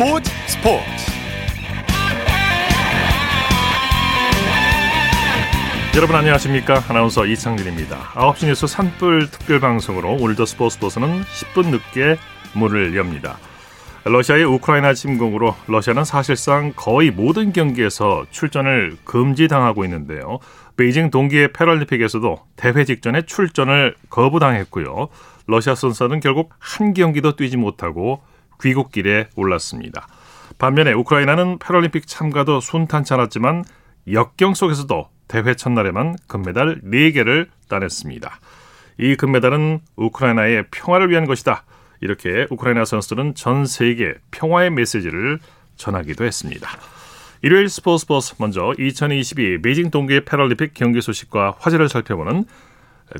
스포츠 스포츠 여러분 안녕하십니까 아나운서 이창진입니다 9시 뉴스 산불 특별 방송으로 오늘도 스포츠 스포츠는 10분 늦게 문을 엽니다 러시아의 우크라이나 침공으로 러시아는 사실상 거의 모든 경기에서 출전을 금지당하고 있는데요. 베이징 동계 패럴림픽에서도 대회 직전에 출전을 거부당했고요. 러시아 선수는 결국 한 경기도 뛰지 못하고 귀국길에 올랐습니다. 반면에 우크라이나는 패럴림픽 참가도 순탄치 않았지만 역경 속에서도 대회 첫날에만 금메달 4개를 따냈습니다. 이 금메달은 우크라이나의 평화를 위한 것이다. 이렇게 우크라이나 선수들은 전 세계 평화의 메시지를 전하기도 했습니다. 일요일 스포츠 버스 먼저 2022 베이징 동계 패럴림픽 경기 소식과 화제를 살펴보는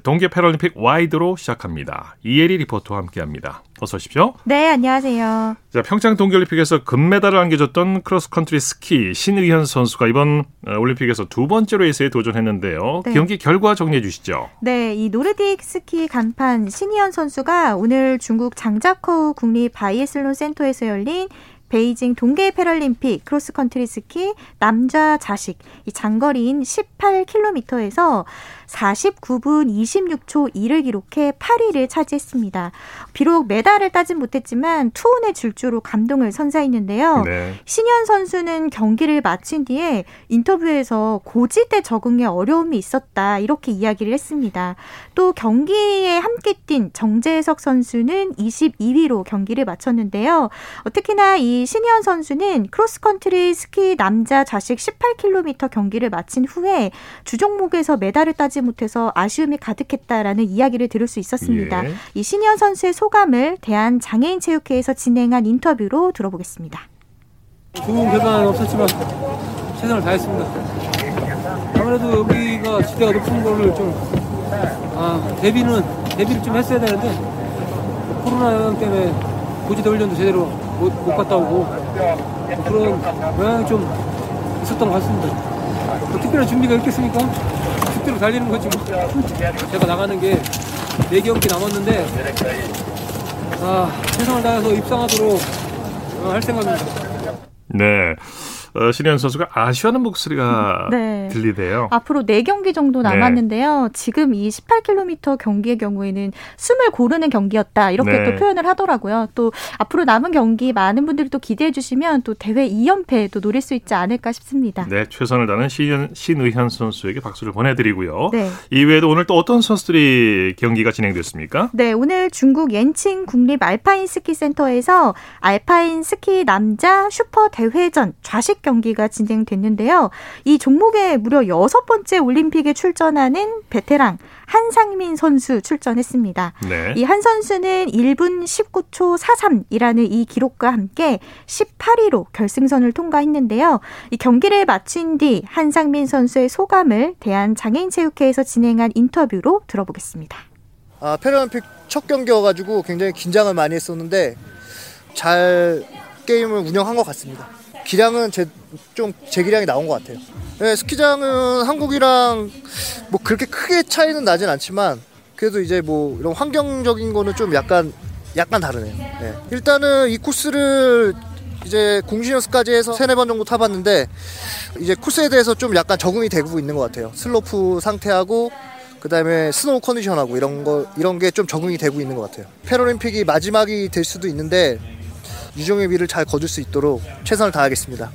동계 패럴림픽 와이드로 시작합니다. 이혜리 리포터와 함께합니다. 어서 오십시오. 네, 안녕하세요. 자, 평창 동계올림픽에서 금메달을 안겨줬던 크로스컨트리 스키 신의현 선수가 이번 어, 올림픽에서 두 번째 레이스에 도전했는데요. 네. 경기 결과 정리해 주시죠. 네, 이 노르딕 스키 간판 신의현 선수가 오늘 중국 장자커우 국립 바이애슬론 센터에서 열린 베이징 동계 패럴림픽 크로스컨트리 스키 남자 좌식 이 장거리인 18km에서 49분 26초 2를 기록해 8위를 차지했습니다. 비록 메달을 따진 못했지만 투혼의 질주로 감동을 선사했는데요. 네. 신현 선수는 경기를 마친 뒤에 인터뷰에서 고지대 적응에 어려움이 있었다 이렇게 이야기를 했습니다. 또 경기에 함께 뛴 정재석 선수는 22위로 경기를 마쳤는데요. 특히나 이 신의현 선수는 크로스컨트리 스키 남자 좌식 18km 경기를 마친 후에 주종목에서 메달을 따지 못해서 아쉬움이 가득했다라는 이야기를 들을 수 있었습니다. 예. 이 신의현 선수의 소감을 대한 장애인 체육회에서 진행한 인터뷰로 들어보겠습니다. 좋은 결과는 없었지만 최선을 다했습니다. 아무래도 여기가 지대가 높은 거를 좀 아, 대비는 대비를 좀 했어야 되는데 코로나 영향 때문에 고지대 훈련도 제대로 못, 못 갔다 오고 그런 영향이 좀 있었던 것 같습니다. 뭐 특별한 준비가 있겠습니까? 그대로 달리는 거지 뭐. 제가 나가는 게 4경기 남았는데 아, 최선을 다해서 입상하도록 할 생각입니다. 네. 어, 신현 선수가 아쉬워하는 목소리가 네. 들리대요. 앞으로 4경기 정도 네. 남았는데요. 네. 지금 이 18km 경기의 경우에는 숨을 고르는 경기였다. 이렇게 네. 또 표현을 하더라고요. 또 앞으로 남은 경기 많은 분들이 또 기대해 주시면 또 대회 2연패 또 노릴 수 있지 않을까 싶습니다. 네, 최선을 다하는 신, 신의현 선수에게 박수를 보내드리고요. 네. 이외에도 오늘 또 어떤 선수들이 경기가 진행됐습니까? 네, 오늘 중국 옌칭 국립 알파인 스키 센터에서 알파인 스키 남자 슈퍼 대회전 좌식 경기가 진행됐는데요. 이 종목에 무려 여섯 번째 올림픽에 출전하는 베테랑 한상민 선수 출전했습니다. 네. 이한 선수는 1분 19초 43이라는 이 기록과 함께 18위로 결승선을 통과했는데요. 이 경기를 마친 뒤 한상민 선수의 소감을 대한장애인체육회에서 진행한 인터뷰로 들어보겠습니다. 아, 패럴림픽 첫 경기여가지고 굉장히 긴장을 많이 했었는데 잘 게임을 운영한 것 같습니다. 기량은 제, 좀 제 기량이 나온 것 같아요. 네, 스키장은 한국이랑 뭐 그렇게 크게 차이는 나진 않지만 그래도 이제 뭐 이런 환경적인 거는 좀 약간 약간 다르네요. 네. 일단은 이 코스를 이제 공식 연습까지 해서 세네 번 정도 타봤는데 이제 코스에 대해서 좀 약간 적응이 되고 있는 것 같아요. 슬로프 상태하고 그다음에 snow condition하고 이런 거 이런 게 좀 적응이 되고 있는 것 같아요. 패럴림픽이 마지막이 될 수도 있는데 유종의 미를 잘 거둘 수 있도록 최선을 다하겠습니다.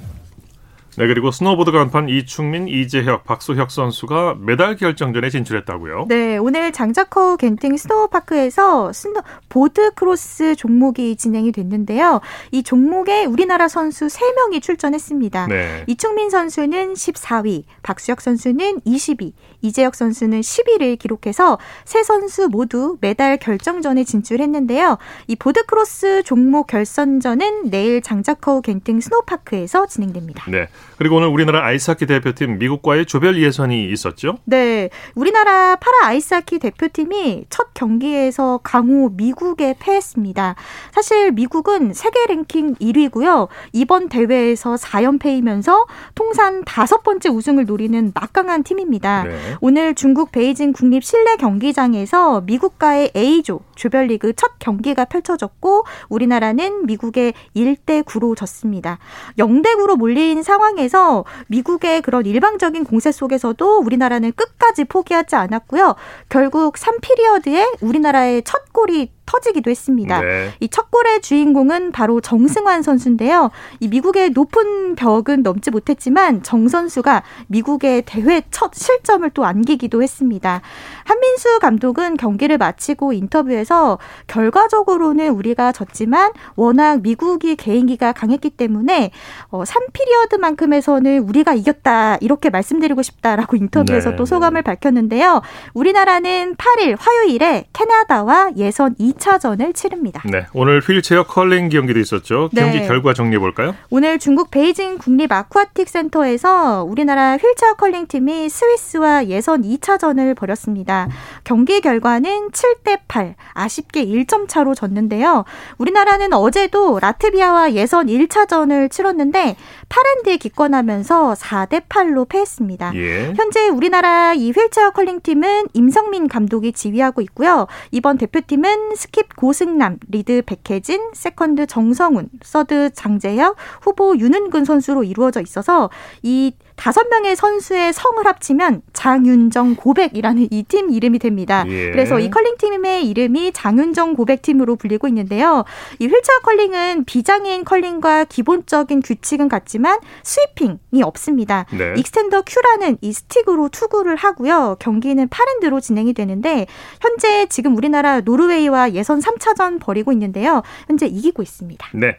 네, 그리고 스노보드 간판 이충민, 이재혁, 박수혁 선수가 메달 결정전에 진출했다고요? 네, 오늘 장자커우 겐팅 스노우파크에서 스노 보드 크로스 종목이 진행이 됐는데요. 이 종목에 우리나라 선수 3명이 출전했습니다. 네. 이충민 선수는 14위, 박수혁 선수는 20위, 이재혁 선수는 10위를 기록해서 세 선수 모두 메달 결정전에 진출했는데요. 이 보드 크로스 종목 결선전은 내일 장자커우 겐팅 스노우파크에서 진행됩니다. 네. 그리고 오늘 우리나라 아이스하키 대표팀 미국과의 조별 예선이 있었죠? 네. 우리나라 파라 아이스하키 대표팀이 첫 경기에서 강호 미국에 패했습니다. 사실 미국은 세계 랭킹 1위고요. 이번 대회에서 4연패이면서 통산 다섯 번째 우승을 노리는 막강한 팀입니다. 네. 오늘 중국 베이징 국립 실내 경기장에서 미국과의 A조 조별리그 첫 경기가 펼쳐졌고 우리나라는 미국에 1대 9로 졌습니다. 0대 9로 몰린 상황에 상황에서 미국의 그런 일방적인 공세 속에서도 우리나라는 끝까지 포기하지 않았고요. 결국 3피리어드에 우리나라의 첫 골이 터지기도 했습니다. 네. 이첫 골의 주인공은 바로 정승환 선수인데요. 이 미국의 높은 벽은 넘지 못했지만 정 선수가 미국의 대회 첫 실점을 또 안기기도 했습니다. 한민수 감독은 경기를 마치고 인터뷰에서 결과적으로는 우리가 졌지만 워낙 미국이 개인기가 강했기 때문에 어, 3피리어드만큼 에서는 우리가 이겼다 이렇게 말씀드리고 싶다라고 인터뷰에서 네. 또 소감을 밝혔는데요. 우리나라는 8일 화요일에 캐나다와 예선 2 2차전을 치릅니다. 네, 오늘 휠체어 컬링 경기도 있었죠. 경기 네. 결과 정리해 볼까요? 오늘 중국 베이징 국립 아쿠아틱 센터에서 우리나라 휠체어 컬링 팀이 스위스와 예선 2차전을 벌였습니다. 경기 결과는 7대 8, 아쉽게 1점 차로 졌는데요. 우리나라는 어제도 라트비아와 예선 1차전을 치렀는데 8엔드에 기권하면서 4대 8로 패했습니다. 예. 현재 우리나라 이 휠체어 컬링 팀은 임성민 감독이 지휘하고 있고요. 이번 대표팀은 스킵 고승남, 리드 백혜진, 세컨드 정성훈, 서드 장재혁, 후보 윤은구 선수로 이루어져 있어서 이 다섯 명의 선수의 성을 합치면 장윤정 고백이라는 이 팀 이름이 됩니다. 예. 그래서 이 컬링 팀의 이름이 장윤정 고백 팀으로 불리고 있는데요. 이 휠체어 컬링은 비장애인 컬링과 기본적인 규칙은 같지만 스위핑이 없습니다. 네. extender cue라는 이 스틱으로 투구를 하고요. 경기는 8엔드로 진행이 되는데 현재 지금 우리나라 노르웨이와 예선 3차전 벌이고 있는데요. 현재 이기고 있습니다. 네.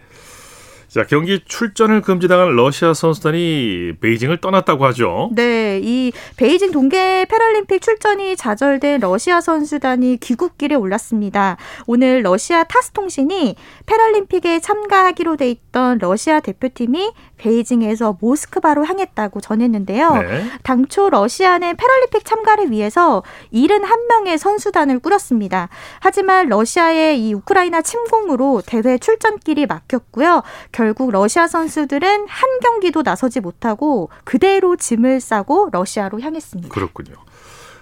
자, 경기 출전을 금지당한 러시아 선수단이 베이징을 떠났다고 하죠. 네, 이 베이징 동계 패럴림픽 출전이 좌절된 러시아 선수단이 귀국길에 올랐습니다. 오늘 러시아 타스 통신이 패럴림픽에 참가하기로 돼 있던 러시아 대표팀이 베이징에서 모스크바로 향했다고 전했는데요. 네. 당초 러시아는 패럴림픽 참가를 위해서 71명의 선수단을 꾸렸습니다. 하지만 러시아의 이 우크라이나 침공으로 대회 출전길이 막혔고요. 결국 러시아 선수들은 한 경기도 나서지 못하고 그대로 짐을 싸고 러시아로 향했습니다. 그렇군요.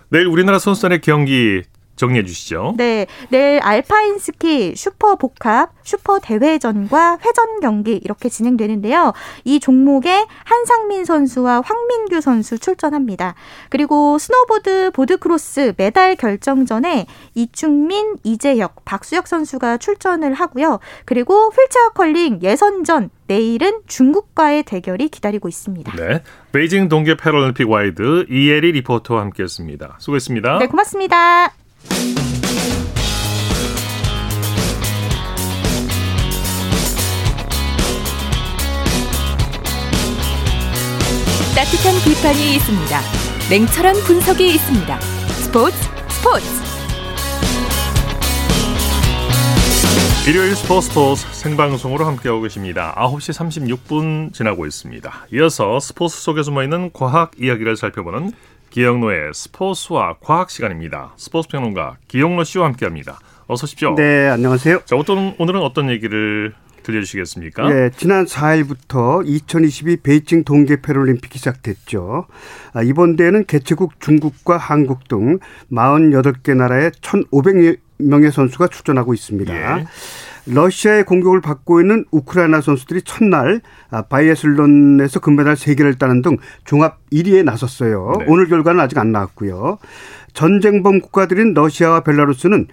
내일 우리나라 선수단의 경기 정리해 주시죠. 네. 내일 알파인 스키 슈퍼 복합, 슈퍼 대회전과 회전 경기 이렇게 진행되는데요. 이 종목에 한상민 선수와 황민규 선수 출전합니다. 그리고 스노보드 보드 크로스 메달 결정전에 이충민, 이재혁, 박수혁 선수가 출전을 하고요. 그리고 휠체어 컬링 예선전 내일은 중국과의 대결이 기다리고 있습니다. 네. 베이징 동계 패럴림픽 와이드 이혜리 리포터와 함께했습니다. 수고했습니다. 네, 고맙습니다. 따뜻한 비판이 있습니다. 냉철한 분석이 있습니다. 스포츠 스포츠. 일요일 스포츠 스포츠 생방송으로 함께하고 계십니다. 9시 36분 지나고 있습니다. 이어서 스포츠 속에 숨어있는 과학 이야기를 살펴보는 기영로의 스포츠와 과학 시간입니다. 스포츠 평론가 기영로 씨와 함께합니다. 어서 오십시오. 네, 안녕하세요. 자, 어떤 오늘은 어떤 얘기를 들려주시겠습니까? 네, 지난 4일부터 2022 베이징 동계 패럴림픽이 시작됐죠. 아, 이번 대회는 개최국 중국과 한국 등 48개 나라의 1,500명의 선수가 출전하고 있습니다. 예. 러시아의 공격을 받고 있는 우크라이나 선수들이 첫날 아, 바이애슬론에서 금메달 3개를 따는 등 종합 1위에 나섰어요. 네. 오늘 결과는 아직 안 나왔고요. 전쟁범 국가들인 러시아와 벨라루스는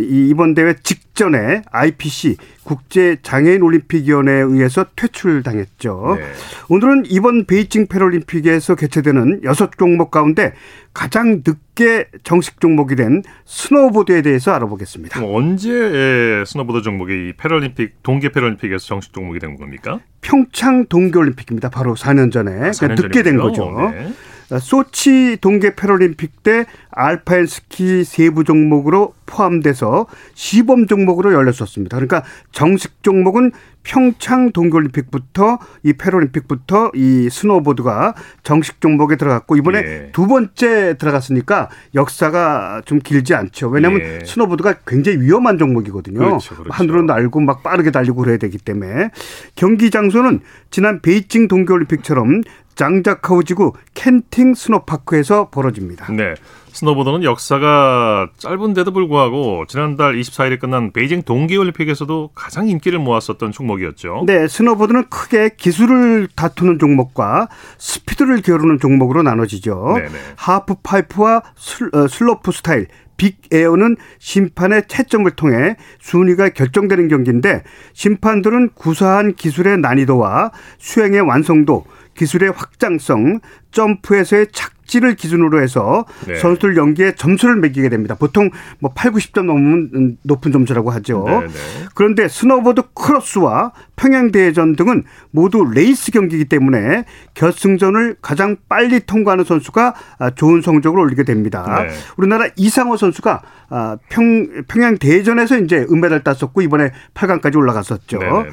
이번 대회 직전에 IPC 국제 장애인 올림픽 위원회에 의해서 퇴출당했죠. 네. 오늘은 이번 베이징 패럴림픽에서 개최되는 여섯 종목 가운데 가장 늦게 정식 종목이 된 스노보드에 대해서 알아보겠습니다. 언제 스노보드 종목이 패럴림픽 동계 패럴림픽에서 정식 종목이 된 겁니까? 평창 동계올림픽입니다. 바로 4년 전에 아, 4년 늦게 된 거죠. 네. 소치 동계 패럴림픽 때 알파인 스키 세부 종목으로 포함돼서 시범 종목으로 열렸었습니다. 그러니까 정식 종목은 평창 동계올림픽부터 이 패럴림픽부터 이 스노보드가 정식 종목에 들어갔고 이번에 예. 두 번째 들어갔으니까 역사가 좀 길지 않죠. 왜냐하면 예. 스노보드가 굉장히 위험한 종목이거든요. 그렇죠, 그렇죠. 하늘을 날고 막 빠르게 달리고 그래야 되기 때문에 경기 장소는 지난 베이징 동계올림픽처럼 장자커우 지구 겐팅 스노파크에서 벌어집니다. 네. 스노보드는 역사가 짧은데도 불구하고 지난달 24일에 끝난 베이징 동계올림픽에서도 가장 인기를 모았었던 종목이었죠. 네, 스노보드는 크게 기술을 다투는 종목과 스피드를 겨루는 종목으로 나눠지죠. 네네. 하프 파이프와 슬, 어, 슬로프 스타일, 빅 에어는 심판의 채점을 통해 순위가 결정되는 경기인데 심판들은 구사한 기술의 난이도와 수행의 완성도, 기술의 확장성, 점프에서의 착지를 기준으로 해서 네. 선수들 연기에 점수를 매기게 됩니다. 보통 뭐 8, 90점 넘으면 음, 높은 점수라고 하죠. 네 네. 그런데 스노보드 크로스와 평행 대회전 등은 모두 레이스 경기이기 때문에 결승전을 가장 빨리 통과하는 선수가 아, 좋은 성적을 올리게 됩니다. 네. 우리나라 이상호 선수가 아, 평, 평행 대회전에서 이제 은메달 땄었고 이번에 8강까지 올라갔었죠. 네네네.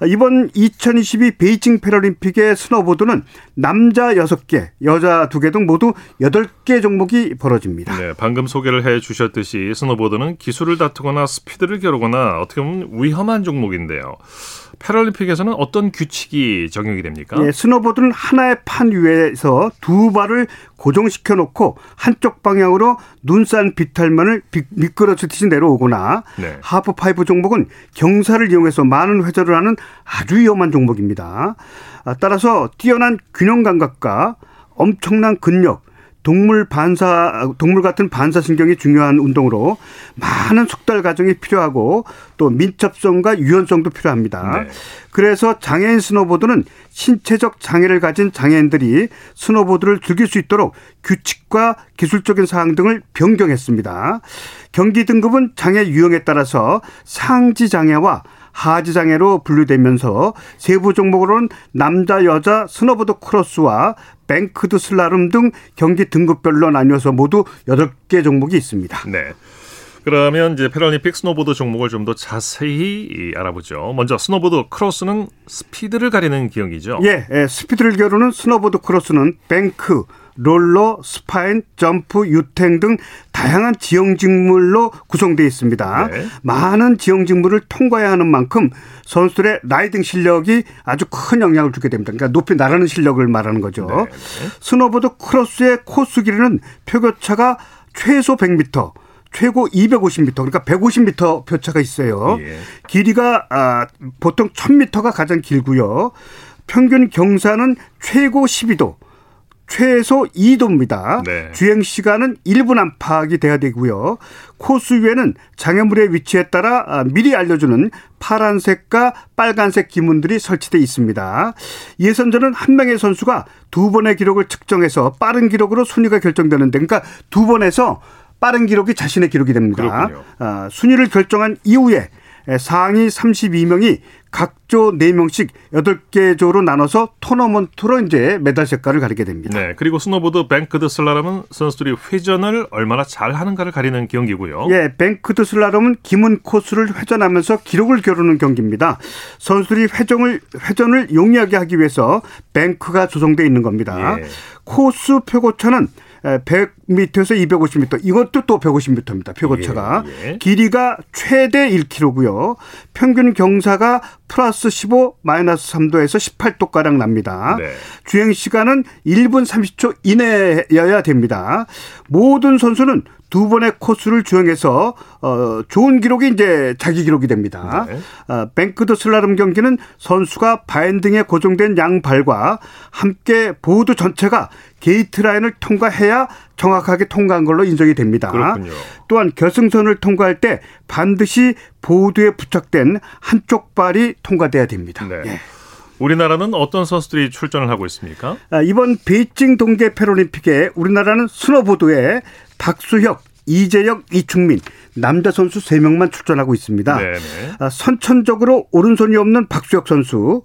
아, 이번 2022 베이징 패럴림픽의 스노보드는 남자 6개, 여자 2개 등 모두 8개 종목이 벌어집니다. 네, 방금 소개를 해 주셨듯이 스노보드는 기술을 다투거나 스피드를 겨루거나 어떻게 보면 위험한 종목인데요. 패럴림픽에서는 어떤 규칙이 적용이 됩니까? 예, 스노보드는 하나의 판 위에서 두 발을 고정시켜 놓고 한쪽 방향으로 눈 쌓인 비탈면을 비- 미끄러지듯이 내려오거나 네. 하프 파이프 종목은 경사를 이용해서 많은 회전을 하는 아주 위험한 종목입니다. 아, 따라서 뛰어난 균형 감각과 엄청난 근력, 동물 반사 동물 같은 반사 신경이 중요한 운동으로 많은 숙달 과정이 필요하고 또 민첩성과 유연성도 필요합니다. 네. 그래서 장애인 스노보드는 신체적 장애를 가진 장애인들이 스노보드를 즐길 수 있도록 규칙과 기술적인 사항 등을 변경했습니다. 경기 등급은 장애 유형에 따라서 상지 장애와 하지 장애로 분류되면서 세부 종목으로는 남자 여자 스노보드 크로스와 뱅크드 슬라롬 등 경기 등급별로 나뉘어서 모두 8개 종목이 있습니다. 네. 그러면 이제 패럴림픽 스노보드 종목을 좀 더 자세히 알아보죠. 먼저 스노보드 크로스는 스피드를 가리는 기억이죠. 예, 예, 스피드를 겨루는 스노보드 크로스는 뱅크, 롤러, 스파인, 점프, 유턴 등 다양한 지형지물로 구성되어 있습니다. 네. 많은 지형지물을 통과해야 하는 만큼 선수들의 라이딩 실력이 아주 큰 영향을 주게 됩니다. 그러니까 높이 나르는 실력을 말하는 거죠. 네, 스노보드 크로스의 코스 길이는 표고차가 최소 100m, 최고 250m, 그러니까 150m 표차가 있어요. 예. 길이가 아, 보통 1000m가 가장 길고요. 평균 경사는 최고 12도, 최소 2도입니다. 네. 주행 시간은 1분 안팎이 돼야 되고요. 코스 위에는 장애물의 위치에 따라 아, 미리 알려주는 파란색과 빨간색 기문들이 설치돼 있습니다. 예선전은 한 명의 선수가 두 번의 기록을 측정해서 빠른 기록으로 순위가 결정되는데, 그러니까 두 번에서 빠른 기록이 자신의 기록이 됩니다. 그렇군요. 아, 순위를 결정한 이후에 상위 32명이 각조 4명씩 8개 조로 나눠서 토너먼트로 이제 메달 색깔을 가리게 됩니다. 네. 그리고 스노보드 뱅크드 슬라롬은 선수들이 회전을 얼마나 잘 하는가를 가리는 경기고요. 예, 뱅크드 슬라롬은 기문 코스를 회전하면서 기록을 겨루는 경기입니다. 선수들이 회전을 회전을 용이하게 하기 위해서 뱅크가 조성되어 있는 겁니다. 예. 코스 표고차는 100m에서 250m. 이것도 또 150m입니다. 표고차가. 예, 예. 길이가 최대 1km고요. 평균 경사가 플러스 15, 마이너스 3도에서 18도가량 납니다. 네. 주행 시간은 1분 30초 이내여야 됩니다. 모든 선수는 두 번의 코스를 주행해서 어, 좋은 기록이 이제 자기 기록이 됩니다. 네. 어, 뱅크드 슬라롬 경기는 선수가 바인딩에 고정된 양발과 함께 보드 전체가 게이트 라인을 통과해야 정확하게 통과한 걸로 인정이 됩니다. 그렇군요. 또한 결승선을 통과할 때 반드시 보드에 부착된 한쪽 발이 통과돼야 됩니다. 네. 예. 우리나라는 어떤 선수들이 출전을 하고 있습니까? 아, 이번 베이징 동계 패럴림픽에 우리나라는 스노보드에 박수혁, 이제혁, 이충민 남자 선수 3명만 출전하고 있습니다. 네네. 아, 선천적으로 오른손이 없는 박수혁 선수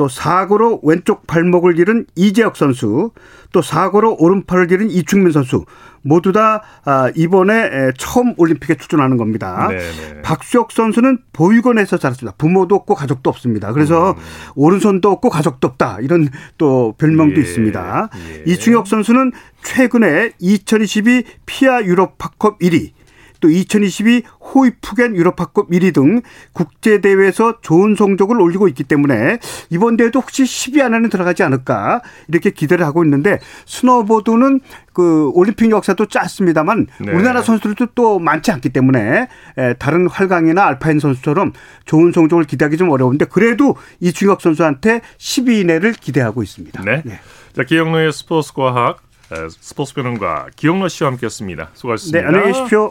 또 사고로 왼쪽 발목을 잃은 이재혁 선수, 또 사고로 오른팔을 잃은 이충민 선수 모두 다 아, 이번에 처음 올림픽에 출전하는 겁니다. 네네. 박수혁 선수는 보육원에서 자랐습니다. 부모도 없고 가족도 없습니다. 그래서 음. 오른손도 없고 가족도 없다 이런 또 별명도 예. 있습니다. 예. 이충혁 선수는 최근에 2022 피아 유럽파컵 1위, 또 2022 호이프겐 유럽학급 1위 등 국제 대회에서 좋은 성적을 올리고 있기 때문에 이번 대회도 혹시 10위 안에는 들어가지 않을까 이렇게 기대를 하고 있는데 스노보드는 그 올림픽 역사도 짧습니다만 네. 우리나라 선수들도 또 많지 않기 때문에 다른 활강이나 알파인 선수처럼 좋은 성적을 기대하기 좀 어려운데 그래도 이제혁 선수한테 10위 이내를 기대하고 있습니다. 네. 네. 자, 기영노의 스포츠 과학 스포츠 평론가 기영노 씨와 함께했습니다. 수고하셨습니다. 네, 안녕히 계십시오.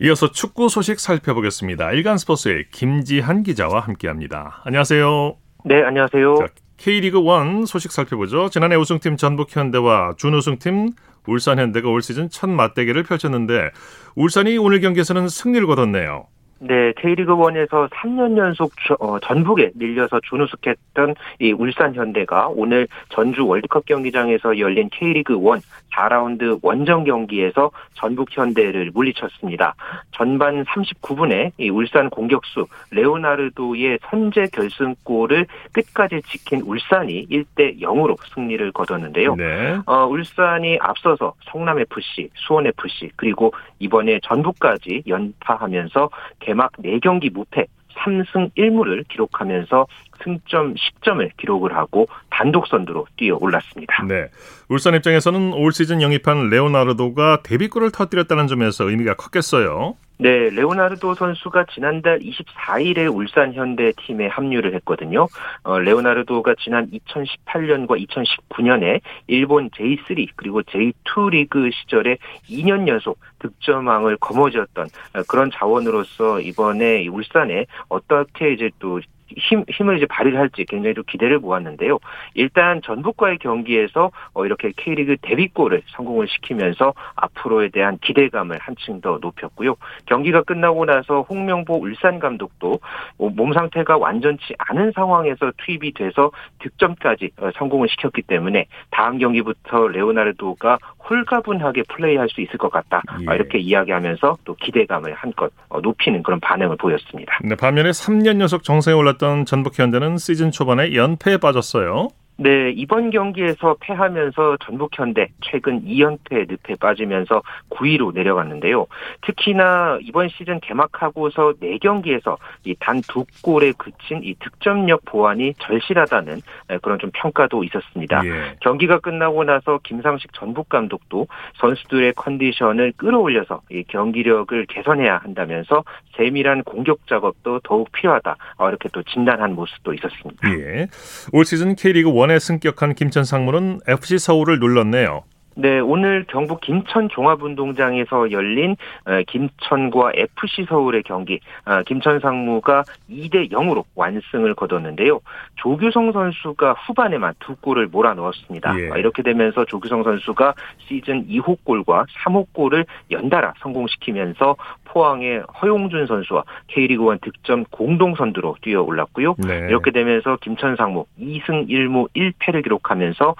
이어서 축구 소식 살펴보겠습니다. 일간 스포츠의 김지한 기자와 함께합니다. 안녕하세요. 네, 안녕하세요. 자, K리그 1 소식 살펴보죠. 지난해 우승팀 전북현대와 준우승팀 울산현대가 올 시즌 첫 맞대결을 펼쳤는데 울산이 오늘 경기에서는 승리를 거뒀네요. 네, K리그1에서 3년 연속 어, 전북에 밀려서 준우승했던 이 울산 현대가 오늘 전주 월드컵 경기장에서 열린 K리그1 4라운드 원정 경기에서 전북 현대를 물리쳤습니다. 전반 39분에 이 울산 공격수 레오나르도의 선제 결승골을 끝까지 지킨 울산이 1대 0으로 승리를 거뒀는데요. 네. 어, 울산이 앞서서 성남 FC, 수원 FC 그리고 이번에 전북까지 연파하면서 개막 4경기 무패 3승 1무를 기록하면서 승점 10점을 기록을 하고 단독 선두로 뛰어 올랐습니다. 네. 울산 입장에서는 올 시즌 영입한 레오나르도가 데뷔골을 터뜨렸다는 점에서 의미가 컸겠어요. 네, 레오나르도 선수가 지난달 24일에 울산 현대 팀에 합류를 했거든요. 어, 레오나르도가 지난 2018년과 2019년에 일본 J3 그리고 J2 리그 시절에 2년 연속 득점왕을 거머쥐었던 그런 자원으로서 이번에 울산에 어떻게 이제 또 힘, 힘을 이제 발휘를 할지 굉장히 좀 기대를 모았는데요. 일단 전북과의 경기에서 어, 이렇게 K리그 데뷔골을 성공을 시키면서 앞으로에 대한 기대감을 한층 더 높였고요. 경기가 끝나고 나서 홍명보 울산 감독도 어, 몸 상태가 완전치 않은 상황에서 투입이 돼서 득점까지 어, 성공을 시켰기 때문에 다음 경기부터 레오나르도가 홀가분하게 플레이할 수 있을 것 같다. 예. 이렇게 이야기하면서 또 기대감을 한껏 높이는 그런 반응을 보였습니다. 네, 반면에 3년 연속 정상에 올 랐던 전북 현대는 시즌 초반에 연패에 빠졌어요. 네, 이번 경기에서 패하면서 전북현대 최근 2연패 늪에 빠지면서 9위로 내려갔는데요. 특히나 이번 시즌 개막하고서 4경기에서 이 단 두 골에 그친 이 득점력 보완이 절실하다는 그런 좀 평가도 있었습니다. 예. 경기가 끝나고 나서 김상식 전북 감독도 선수들의 컨디션을 끌어올려서 이 경기력을 개선해야 한다면서 세밀한 공격 작업도 더욱 필요하다. 어, 이렇게 또 진단한 모습도 있었습니다. 예. 올 시즌 K리그 1에 승격한 김천 상무는 FC 서울을 눌렀네요. 네, 오늘 경북 김천 종합운동장에서 열린 어, 김천과 FC 서울의 경기, 어, 김천 상무가 2대 0으로 완승을 거뒀는데요. 조규성 선수가 후반에만 두 골을 몰아넣었습니다. 예. 어, 이렇게 되면서 조규성 선수가 시즌 2호 골과 3호 골을 연달아 성공시키면서 포항의 허용준 선수와 K리그1 득점 공동 선두로 뛰어 올랐고요. 네. 이렇게 되면서 김천 상무 2승 1무 1패를 기록하면서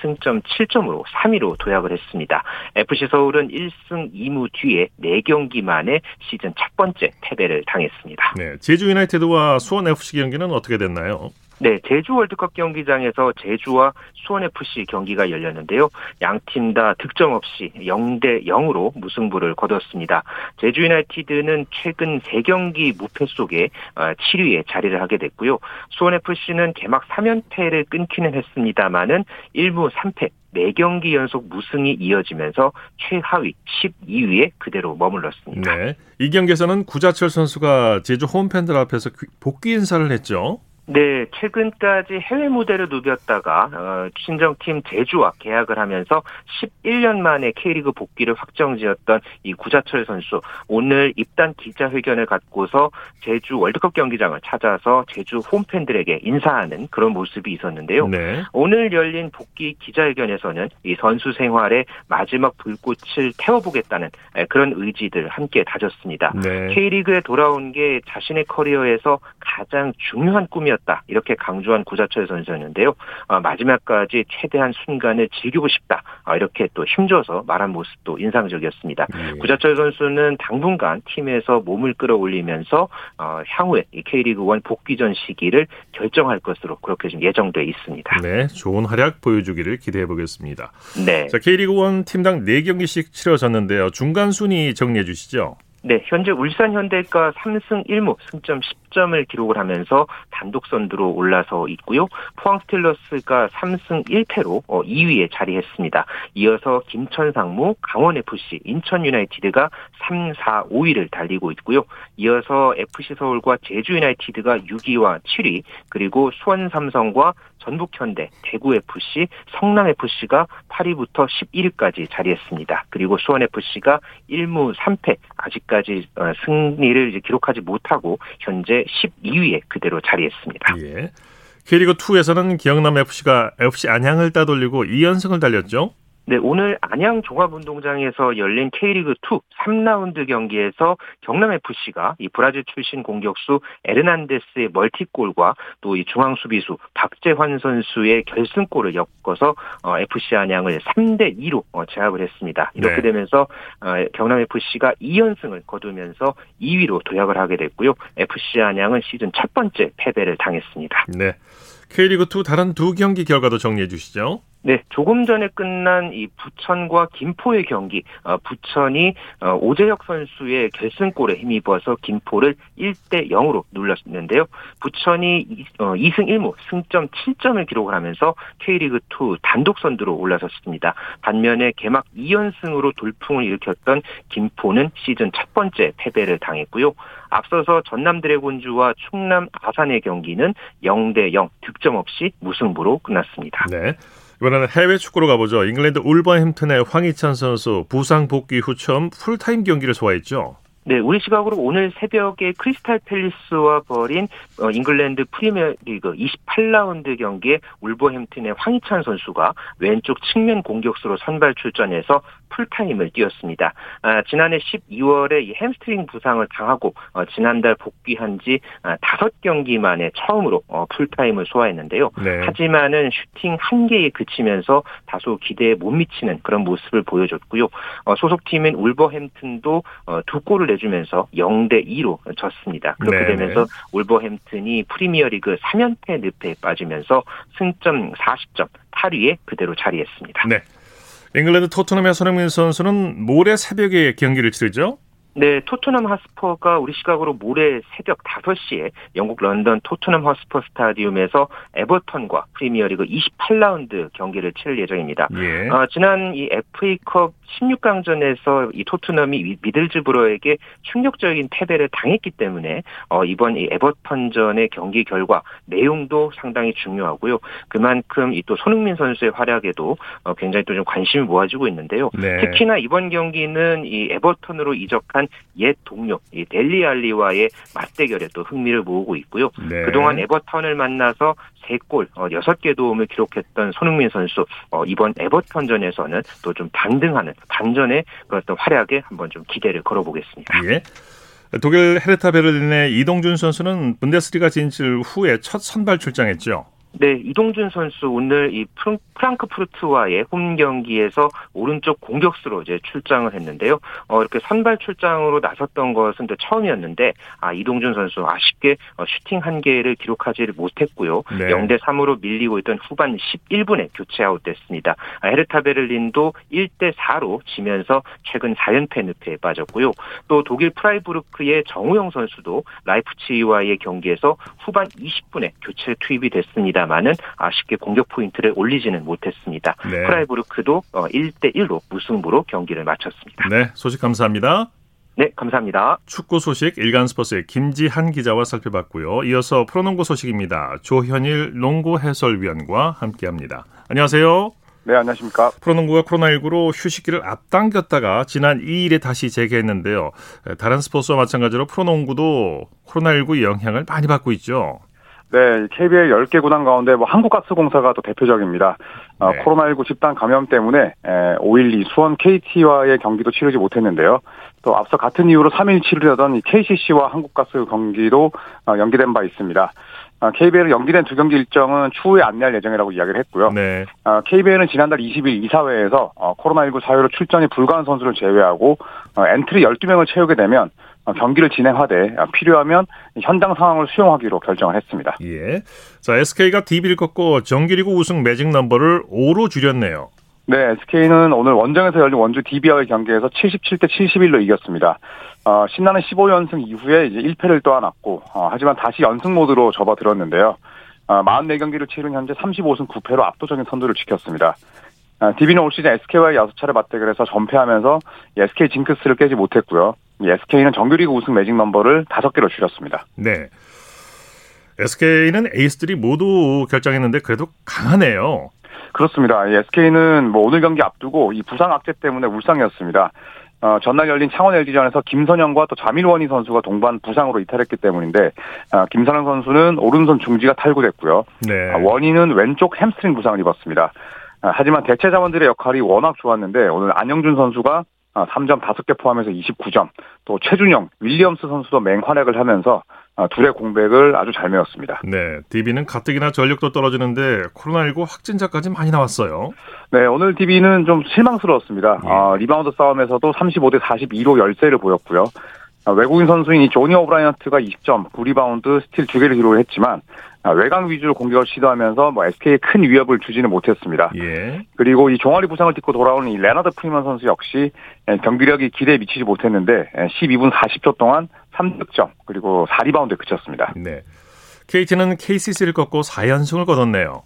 승점 7점으로 3위로 도약을 했습니다. FC 서울은 1승 2무 뒤에 4경기 만에 시즌 첫 번째 패배를 당했습니다. 네, 제주 유나이티드와 수원 FC 경기는 어떻게 됐나요? 네, 제주 월드컵 경기장에서 제주와 수원FC 경기가 열렸는데요. 양 팀 다 득점 없이 0대 0으로 무승부를 거뒀습니다. 제주 유나이티드는 최근 3경기 무패 속에 7위에 어, 자리를 하게 됐고요. 수원FC는 개막 3연패를 끊기는 했습니다마는 1무 3패 4경기 연속 무승이 이어지면서 최하위 12위에 그대로 머물렀습니다. 네. 이 경기에서는 구자철 선수가 제주 홈팬들 앞에서 귀- 복귀 인사를 했죠. 네, 최근까지 해외 무대를 누볐다가 어, 친정팀 제주와 계약을 하면서 11년 만에 K리그 복귀를 확정지었던 이 구자철 선수 오늘 입단 기자회견을 갖고서 제주 월드컵 경기장을 찾아서 제주 홈팬들에게 인사하는 그런 모습이 있었는데요. 네. 오늘 열린 복귀 기자회견에서는 이 선수 생활의 마지막 불꽃을 태워보겠다는 에, 그런 의지들 함께 다졌습니다. 네. K리그에 돌아온 게 자신의 커리어에서 가장 중요한 꿈이었 다. 이렇게 강조한 구자철 선수였는데요. 어, 마지막까지 최대한 순간을 즐기고 싶다. 어, 이렇게 또 힘줘서 말한 모습도 인상적이었습니다. 예. 구자철 선수는 당분간 팀에서 몸을 끌어올리면서 어, 향후에 이 K리그 1 복귀전 시기를 결정할 것으로 그렇게 좀 예정돼 있습니다. 네, 좋은 활약 보여주기를 기대해 보겠습니다. 네. 자, K리그 1 팀당 4경기씩 치러졌는데요. 중간 순위 정리해 주시죠. 네, 현재 울산 현대가 3승 1무 승점 10점을 기록을 하면서 단독 선두로 올라서 있고요. 포항 스틸러스가 3승 1패로 2위에 자리했습니다. 이어서 김천 상무, 강원 FC, 인천 유나이티드가 3, 4, 5위를 달리고 있고요. 이어서 FC 서울과 제주 유나이티드가 6위와 7위, 그리고 수원 삼성과 전북 현대, 대구 FC, 성남 FC가 8위부터 11위까지 자리했습니다. 그리고 수원 FC가 1무 3패, 아직까지 어, 승리를 이제 기록하지 못하고 현재 12위에 그대로 자리했습니다. 예. K리그 2에서는 기영남 FC가 FC 안양을 따돌리고 2연승을 달렸죠. 네, 오늘 안양 종합운동장에서 열린 K리그 2 3라운드 경기에서 경남FC가 이 브라질 출신 공격수 에르난데스의 멀티골과 또 이 중앙 수비수 박재환 선수의 결승골을 엮어서 어, FC 안양을 3대 2로 어, 제압을 했습니다. 이렇게 네. 되면서 어, 경남FC가 2연승을 거두면서 2위로 도약을 하게 됐고요. FC 안양은 시즌 첫 번째 패배를 당했습니다. 네. K리그 2 다른 두 경기 결과도 정리해 주시죠. 네, 조금 전에 끝난 이 부천과 김포의 경기, 어, 부천이 어, 오재혁 선수의 결승골에 힘입어서 김포를 1대 0으로 눌렀는데요. 부천이 이, 어, 2승 1무 승점 7점을 기록을 하면서 K리그2 단독 선두로 올라섰습니다. 반면에 개막 2연승으로 돌풍을 일으켰던 김포는 시즌 첫 번째 패배를 당했고요. 앞서서 전남 드래곤즈와 충남 아산의 경기는 0대 0 득점 없이 무승부로 끝났습니다. 네. 이번에는 해외 축구로 가보죠. 잉글랜드 울버햄튼의 황희찬 선수 부상 복귀 후 처음 풀타임 경기를 소화했죠. 네, 우리 시각으로 오늘 새벽에 크리스탈 팰리스와 벌인 어, 잉글랜드 프리미어리그 28라운드 경기에 울버햄튼의 황희찬 선수가 왼쪽 측면 공격수로 선발 출전해서 풀타임을 뛰었습니다. 아, 지난해 12월에 이 햄스트링 부상을 당하고 어, 지난달 복귀한 지 아, 5경기 만에 처음으로 어, 풀타임을 소화했는데요. 네. 하지만은 슈팅 한 개에 그치면서 다소 기대에 못 미치는 그런 모습을 보여줬고요. 어, 소속팀인 울버햄튼도 어, 두 골을 내주면서 0대 2로 졌습니다. 그렇게 네네. 되면서 울버햄튼이 프리미어리그 3연패 늪에 빠지면서 승점 40점 8위에 그대로 자리했습니다. 네. 잉글랜드 토트넘의 손흥민 선수는 모레 새벽에 경기를 치르죠. 네, 토트넘 홋스퍼가 우리 시각으로 모레 새벽 5시에 영국 런던 토트넘 홋스퍼 스타디움에서 에버턴과 프리미어리그 28라운드 경기를 치를 예정입니다. 예. 어, 지난 이 FA컵 16강전에서 이 토트넘이 미- 미들즈브로에게 충격적인 패배를 당했기 때문에 어, 이번 이 에버턴전의 경기 결과 내용도 상당히 중요하고요. 그만큼 이 또 손흥민 선수의 활약에도 어, 굉장히 또 좀 관심이 모아지고 있는데요. 네. 특히나 이번 경기는 이 에버턴으로 이적한 옛 동료 이 델리 알리와의 맞대결에 또 흥미를 모으고 있고요. 네. 그동안 에버턴을 만나서 3골, 어, 6개 도움을 기록했던 손흥민 선수, 어, 이번 에버턴전에서는 또 좀 반등하는, 반전의 그런 어떤 활약에 한번 좀 기대를 걸어보겠습니다. 예. 독일 헤르타 베를린의 이동준 선수는 분데스리가 진출 후에 첫 선발 출장했죠. 네, 이동준 선수 오늘 이 프랑- 프랑크푸르트와의 홈 경기에서 오른쪽 공격수로 이제 출장을 했는데요. 어, 이렇게 선발 출장으로 나섰던 것은 또 처음이었는데, 아, 이동준 선수 아쉽게 어, 슈팅 한 개를 기록하지를 못했고요. 네. 0대 3으로 밀리고 있던 후반 11분에 교체 아웃됐습니다. 아, 헤르타 베를린도 1대 4로 지면서 최근 4연패 늪에 빠졌고요. 또 독일 프라이부르크의 정우영 선수도 라이프치히와의 경기에서 후반 20분에 교체 투입이 됐습니다. 했습니다만은 아쉽게 공격 포인트를 올리지는 못했습니다. 네. 프라이부르크도 1대 1로 무승부로 경기를 마쳤습니다. 네, 소식 감사합니다. 네, 감사합니다. 축구 소식 일간 스포츠의 김지한 기자와 살펴봤고요. 이어서 프로농구 소식입니다. 조현일 농구 해설위원과 함께합니다. 안녕하세요. 네, 안녕하십니까. 프로농구가 코로나19로 휴식기를 앞당겼다가 지난 2일에 다시 재개했는데요. 다른 스포츠와 마찬가지로 프로농구도 코로나19 영향을 많이 받고 있죠. 네, KBL 10개 구단 가운데 뭐 한국가스공사가 또 대표적입니다. 어, 네. 코로나19 집단 감염 때문에 에, 5.12 수원 KT와의 경기도 치르지 못했는데요. 또 앞서 같은 이유로 3일 치르려던 이 KCC와 한국가스 경기도 어, 연기된 바 있습니다. 어, KBL은 연기된 두 경기 일정은 추후에 안내할 예정이라고 이야기를 했고요. 네. 어, KBL은 지난달 20일 이사회에서 어, 코로나19 사유로 출전이 불가한 선수를 제외하고 어, 엔트리 12명을 채우게 되면 어, 경기를 진행하되 어, 필요하면 현장 상황을 수용하기로 결정을 했습니다. 예. 자, SK가 DB를 꺾고 정규리그 우승 매직 넘버를 5로 줄였네요. 네, SK는 오늘 원정에서 열린 원주 DB와의 경기에서 77대 71로 이겼습니다. 어, 신나는 15연승 이후에 이제 1패를 떠안았고, 어, 하지만 다시 연승 모드로 접어들었는데요. 어, 44경기를 치른 현재 35승 9패로 압도적인 선두를 지켰습니다. 어, DB는 올 시즌 SK와의 6차례 맞대결에서 전패하면서 이 SK 징크스를 깨지 못했고요. 이 SK는 정규리그 우승 매직 넘버를 5개로 줄였습니다. 네. SK는 에이스들이 모두 결장했는데 그래도 강하네요. 그렇습니다. 이 SK는 뭐 오늘 경기 앞두고 이 부상 악재 때문에 울상이었습니다. 어, 전날 열린 창원 LG전에서 김선형과 또 자밀 워니 선수가 동반 부상으로 이탈했기 때문인데 어, 김선형 선수는 오른손 중지가 탈구됐고요. 네. 아, 워니는 왼쪽 햄스트링 부상을 입었습니다. 아, 하지만 대체 자원들의 역할이 워낙 좋았는데 오늘 안영준 선수가 아, 3점 5개 포함해서 29점, 또 최준용, 윌리엄스 선수도 맹활약을 하면서 아, 둘의 공백을 아주 잘 메웠습니다. 네. DB는 가뜩이나 전력도 떨어지는데 코로나19 확진자까지 많이 나왔어요. 네, 오늘 DB는 좀 실망스러웠습니다. 예. 아, 리바운드 싸움에서도 35대 42로 열세를 보였고요. 아, 외국인 선수인 이 조니 오브라이언트가 20점, 9리바운드, 스틸 2개를 기록을 했지만 아, 외곽 위주로 공격을 시도하면서 뭐 SK에 큰 위협을 주지는 못했습니다. 예. 그리고 이 종아리 부상을 딛고 돌아오는 이 레나드 프리먼 선수 역시 에, 경기력이 기대에 미치지 못했는데 에, 12분 40초 동안 3득점 그리고 4리바운드에 그쳤습니다. 네. KT는 KCC를 꺾고 4연승을 거뒀네요.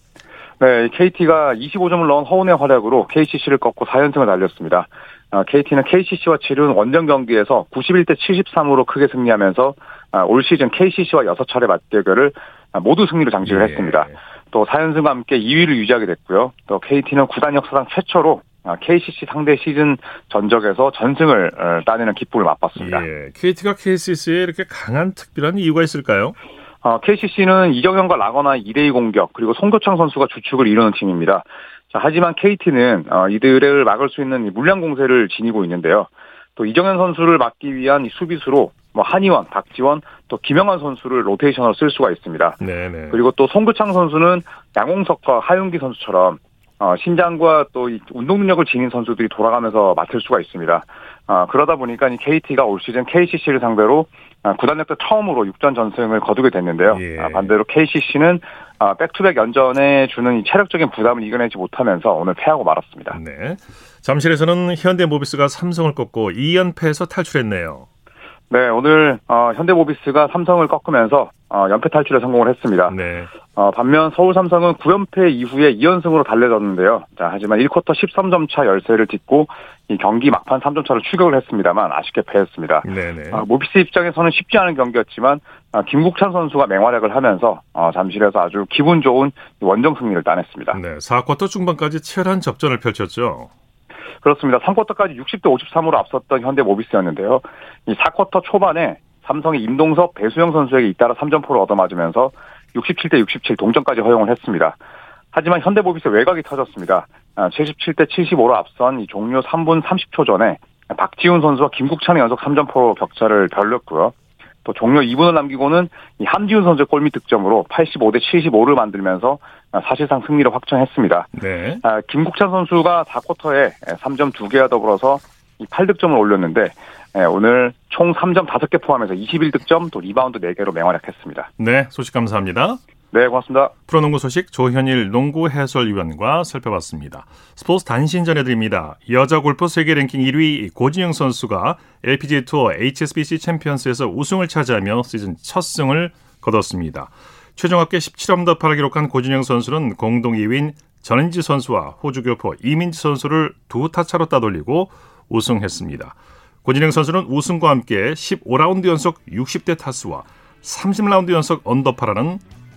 네, KT가 25점을 넣은 허훈의 활약으로 KCC를 꺾고 4연승을 달렸습니다. 아, KT는 KCC와 치른 원정 경기에서 91대 73으로 크게 승리하면서 아, 올 시즌 KCC와 6차례 맞대결을 아, 모두 승리로 장식을 예. 했습니다. 또 4연승과 함께 2위를 유지하게 됐고요. 또 KT는 구단 역사상 최초로 아, KCC 상대 시즌 전적에서 전승을 어, 따내는 기쁨을 맛봤습니다. 예. KT가 KCC에 이렇게 강한 특별한 이유가 있을까요? 어, KCC는 이정현과 라거나 2대2 공격 그리고 송교창 선수가 주축을 이루는 팀입니다. 자, 하지만 KT는 어, 이들을 막을 수 있는 이 물량 공세를 지니고 있는데요. 또 이정현 선수를 막기 위한 이 수비수로 뭐 한희원, 박지원, 또 김영환 선수를 로테이션으로 쓸 수가 있습니다. 네네. 그리고 또 송교창 선수는 양홍석과 하윤기 선수처럼 어, 신장과 또 이 운동 능력을 지닌 선수들이 돌아가면서 맡을 수가 있습니다. 어, 그러다 보니까 이 KT가 올 시즌 KCC를 상대로 아, 구단 역대 처음으로 6전 전승을 거두게 됐는데요. 예. 아, 반대로 KCC는 아, 백투백 연전에 주는 이 체력적인 부담을 이겨내지 못하면서 오늘 패하고 말았습니다. 네. 잠실에서는 현대모비스가 삼성을 꺾고 2연패에서 탈출했네요. 네, 오늘 어, 현대모비스가 삼성을 꺾으면서 어, 연패 탈출에 성공을 했습니다. 네. 어, 반면 서울 삼성은 9연패 이후에 2연승으로 달래졌는데요. 자, 하지만 1쿼터 13점 차 열세를 딛고 이 경기 막판 3점 차로 추격을 했습니다만 아쉽게 패했습니다. 네네. 아, 모비스 입장에서는 쉽지 않은 경기였지만 아, 김국찬 선수가 맹활약을 하면서 어, 잠실에서 아주 기분 좋은 원정 승리를 따냈습니다. 네. 4쿼터 중반까지 치열한 접전을 펼쳤죠. 그렇습니다. 3쿼터까지 60대 53으로 앞섰던 현대 모비스였는데요. 이 4쿼터 초반에 삼성의 임동섭, 배수영 선수에게 잇따라 3점포를 얻어맞으면서 67대 67 동점까지 허용을 했습니다. 하지만 현대 모비스 외곽이 터졌습니다. 아, 77대 75로 앞선 이 종료 3분 30초 전에 박지훈 선수와 김국찬의 연속 3점포로 격차를 벌렸고요. 또 종료 2분을 남기고는 이 함지훈 선수의 골밑 득점으로 85대 75를 만들면서 아, 사실상 승리를 확정했습니다. 네. 아, 김국찬 선수가 4쿼터에 3점 2개와 더불어서 이 8득점을 올렸는데 예, 오늘 총 3점 5개 포함해서 21득점 또 리바운드 4개로 맹활약했습니다. 네. 소식 감사합니다. 네, 고맙습니다. 프로농구 소식 조현일 농구 해설위원과 살펴봤습니다. 스포츠 단신 전해드립니다. 여자 골프 세계 랭킹 1위 고진영 선수가 LPGA 투어 HSBC 챔피언스에서 우승을 차지하며 시즌 첫 승을 거뒀습니다. 최종 합계 17언더파를 기록한 고진영 선수는 공동 2위인 전인지 선수와 호주 교포 이민지 선수를 두 타차로 따돌리고 우승했습니다. 고진영 선수는 우승과 함께 15라운드 연속 60대 타수와 30라운드 연속 언더파라는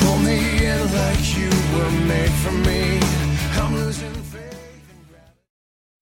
Pull me in like you were made for me. I'm losing.